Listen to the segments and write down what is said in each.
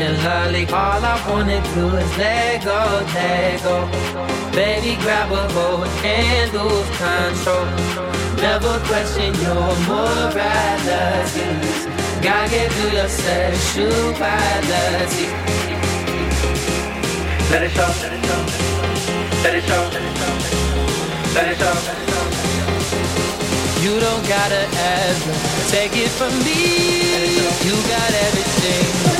got something lovely. All I wanna do is let go, let go. Baby, grab a hold and lose control. Never question your morality. Gotta get through your sexuality. Let it show. Let it show. Let it show. You don't gotta ask, take it from me. You got everything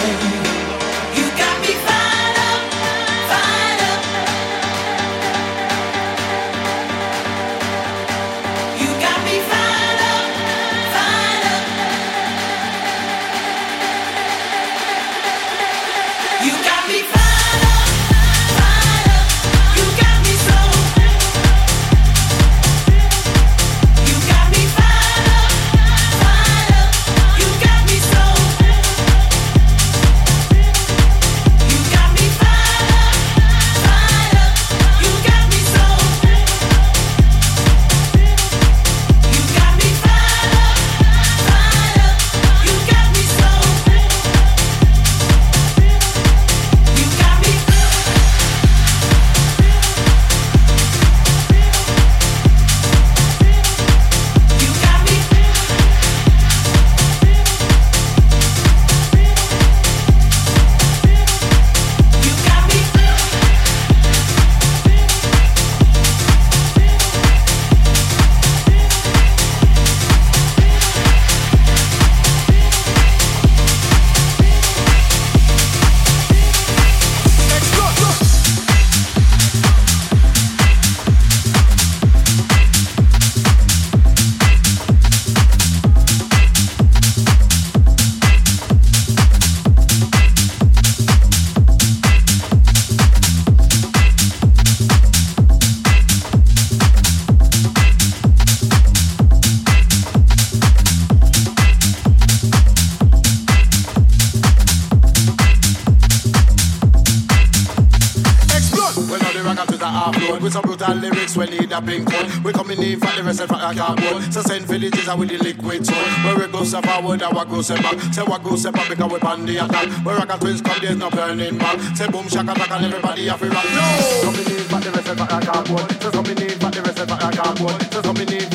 With the liquid soul. Where we go step forward, we go step back. Say what go step because we on the attack. Where rock and twins come, there's no burning back. Say boom, shaka, back and everybody have to rock. No! Some need but the rest of I can't go. Say some need but the rest of I can't go. Say some need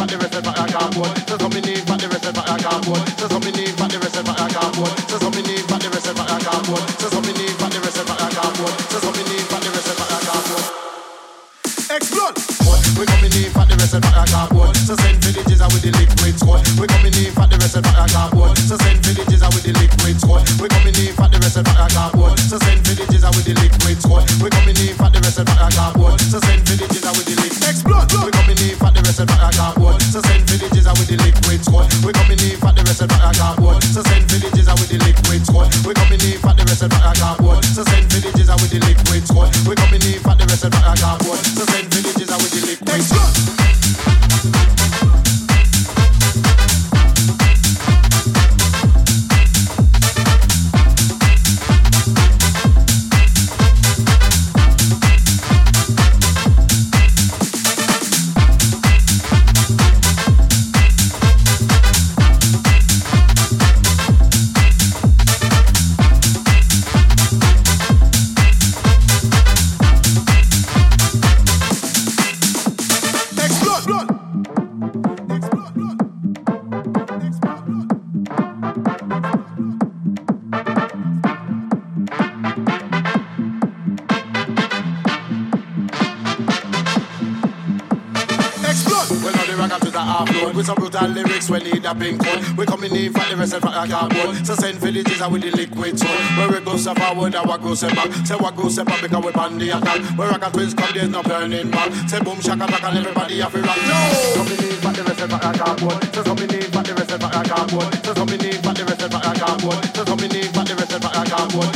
rest of I can't go. So send the jizza with the liquid squad. We coming in for the rest of I can't go. So send the jizza with the liquid squad. We coming in for the rest of I can't go. So send the jizza with the liquid squad. We coming in for the rest of I can't go. So send the jizza with the liquid squad. A pink one. We coming in for the rest of our cardboard. So send villages out with the liquid soul. Where we go step forward, and what go step back. Say what go step back because we on the attack. Where rock and twins come, there's no burning back. Say boom shaka back and everybody have to rock. No! Coming in for the rest of our cardboard. So coming in for the rest of our cardboard. So coming in for the rest of our cardboard. So coming in for the rest of our cardboard.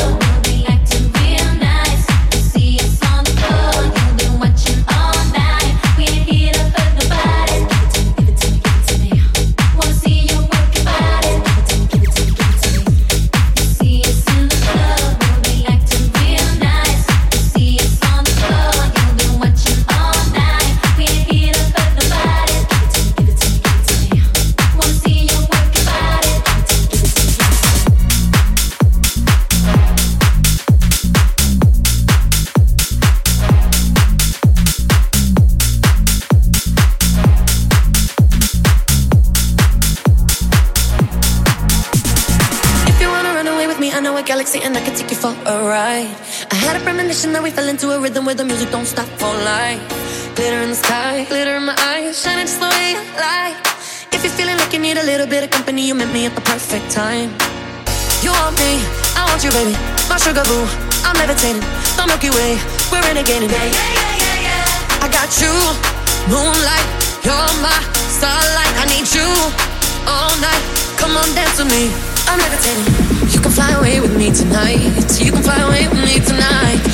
love. Wishing that we fell into a rhythm where the music don't stop all night. Glitter in the sky, glitter in my eyes, shining just the way you like. If you're feeling like you need a little bit of company, you met me at the perfect time. You want me, I want you, baby. My sugar boo, I'm levitating. The Milky Way, we're renegading. Yeah, yeah, yeah, yeah, yeah. I got you, moonlight, you're my starlight. I need you all night. Come on, dance with me. I'm levitating. You can fly away with me tonight. You can fly away with me tonight.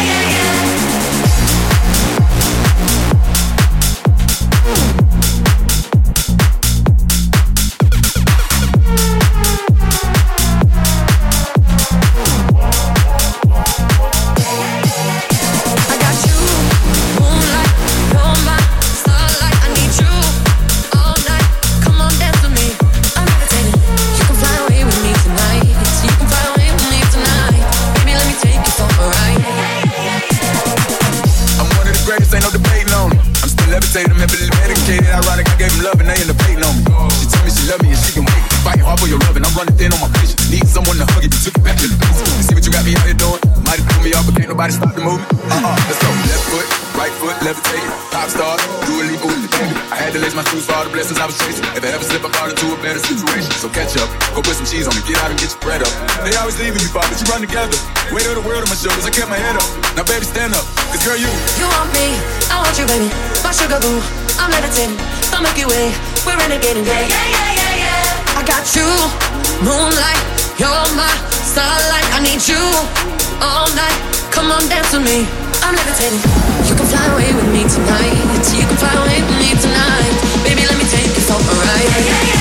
Everybody stop the movement. Uh-uh, let's go. Left foot, right foot, levitate. Pop star, do a leap, ooh, baby. I had to lace my shoes for all the blessings I was chasing. If I ever slip, I fall into a better situation. So catch up, go put some cheese on me, get out and get your bread up. They always leaving you, Bob, but you run together. Weight of the world on my shoulders, I kept my head up. Now, baby, stand up, cause girl, you. You want me, I want you, baby. My sugar boo, I'm levitating. The Milky Way, we're renegading, yeah, yeah, yeah, yeah, yeah. I got you, moonlight, you're my starlight. I need you all night Come on, dance with me. I'm levitating. You can fly away with me tonight. You can fly away with me tonight. Baby, let me take you for a ride.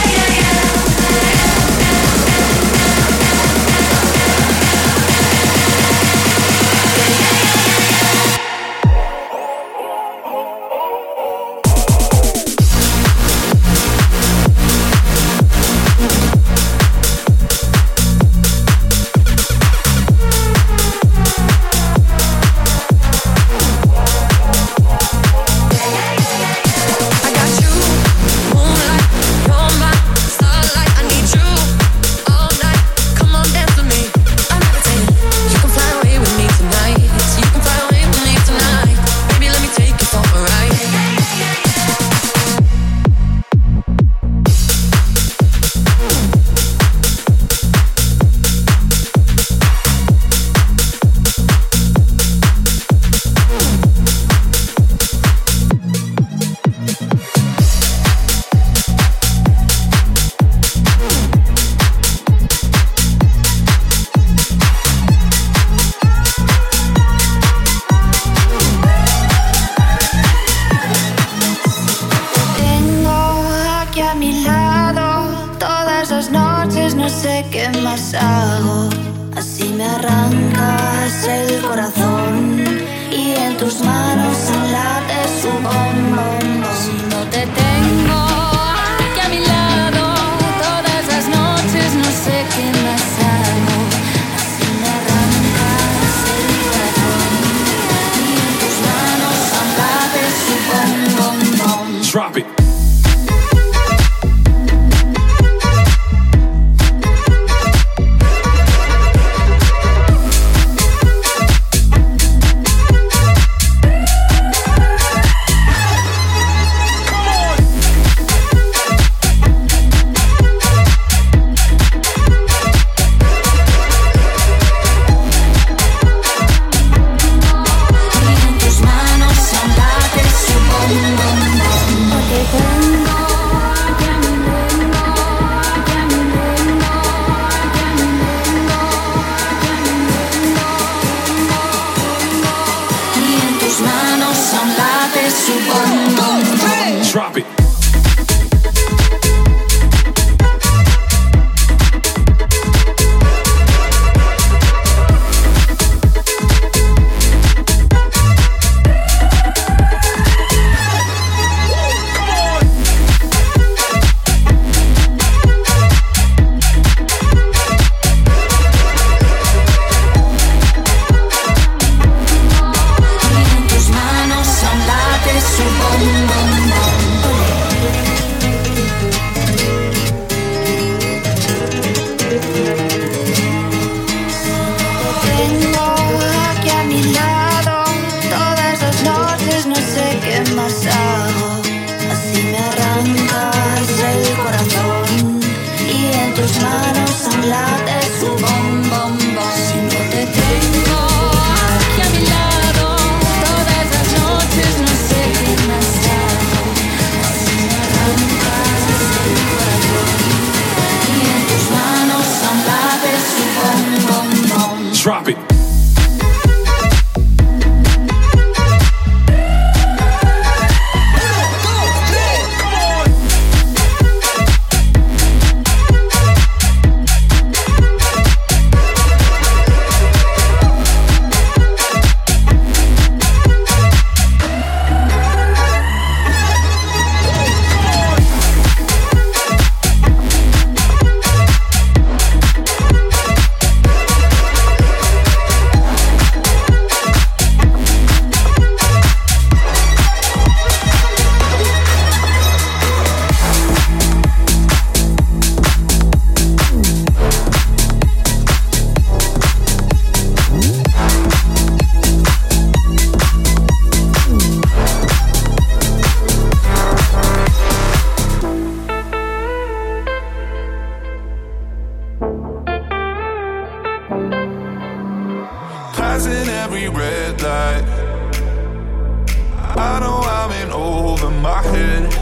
head.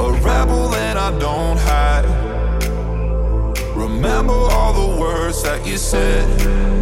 A rebel that I don't hide. Remember all the words that you said.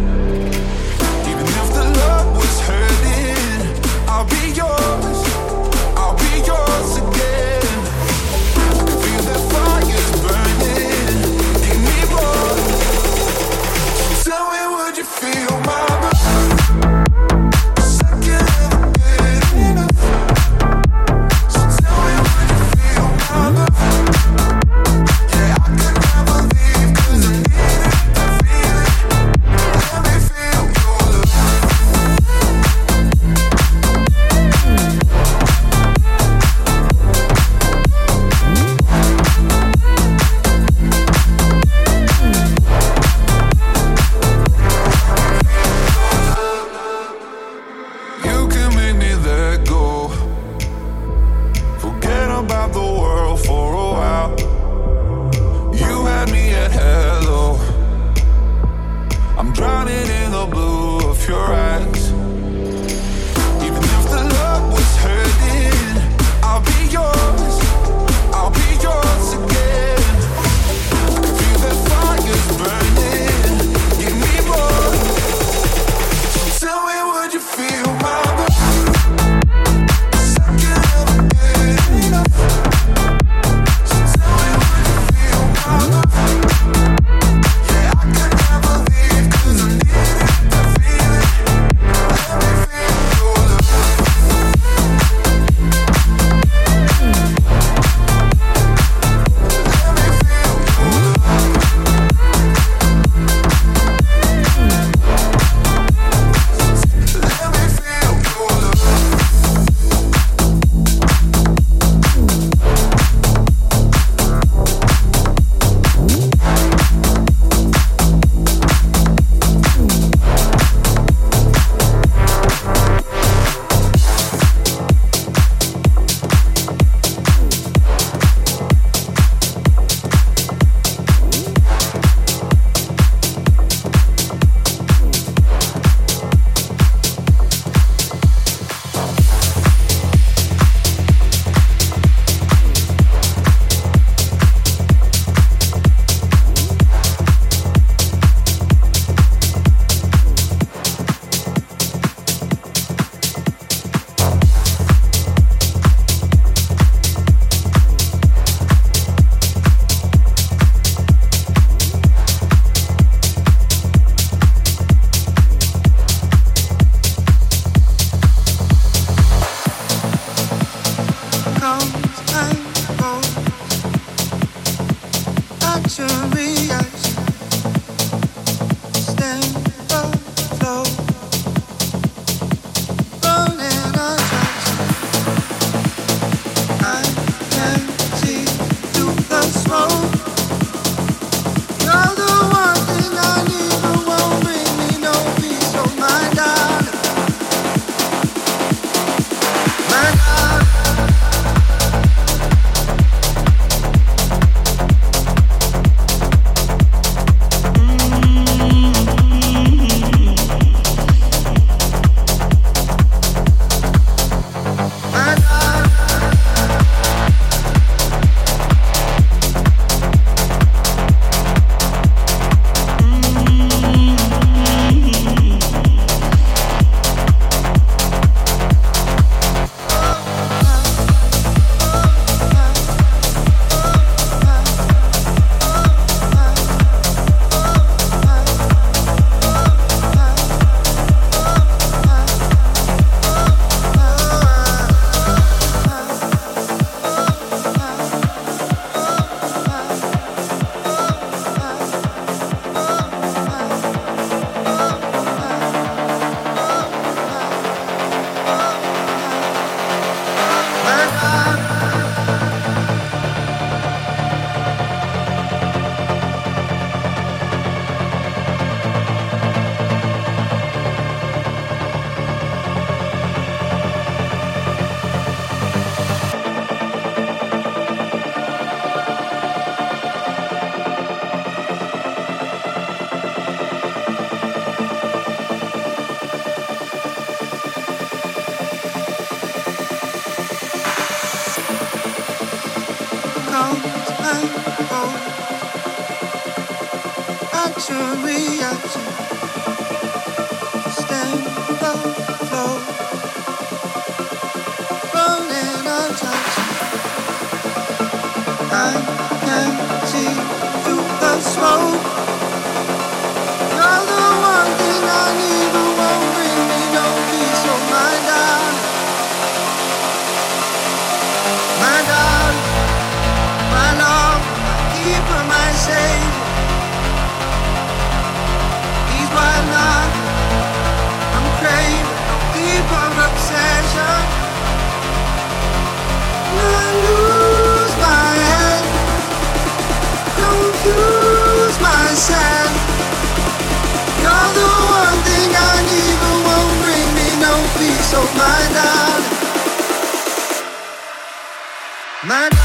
Feels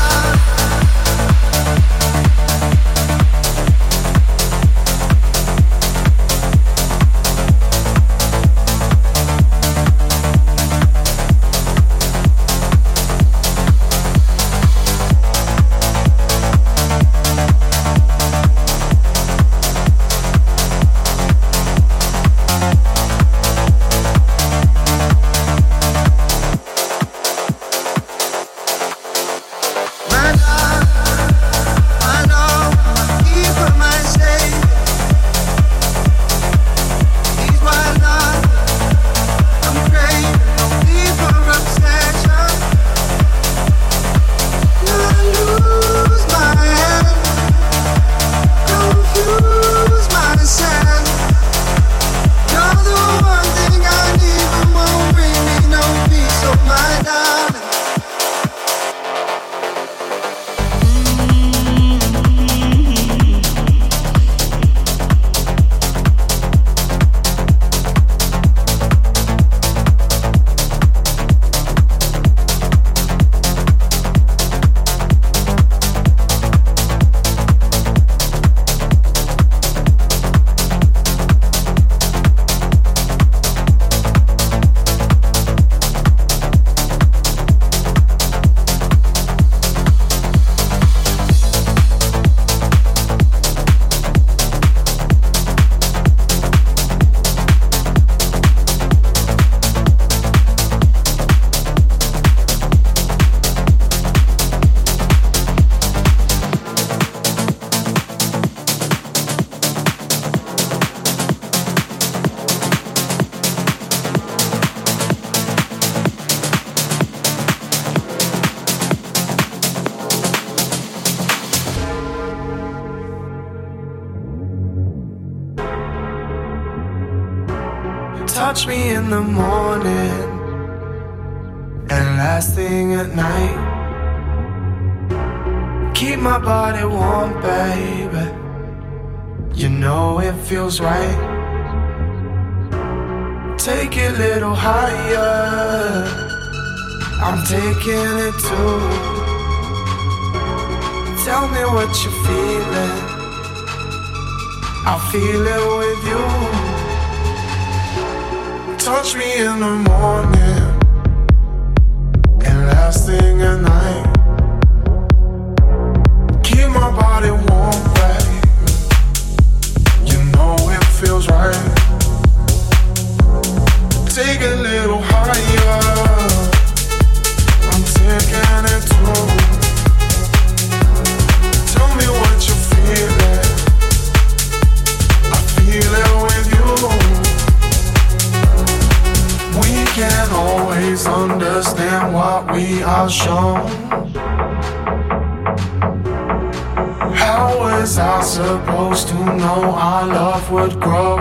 grow.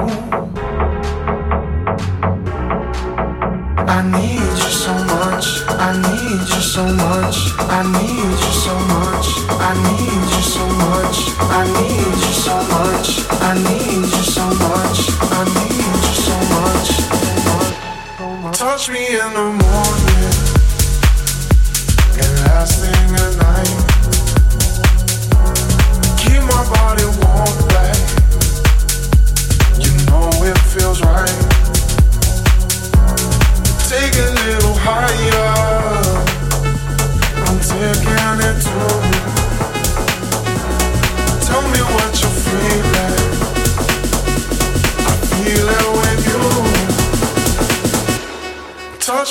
I need you so much. I need you so much. I need you so much. I need you so much. I need you so much. I need you so much. I need you so much. Touch me in the morning and last thing at night.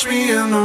me in the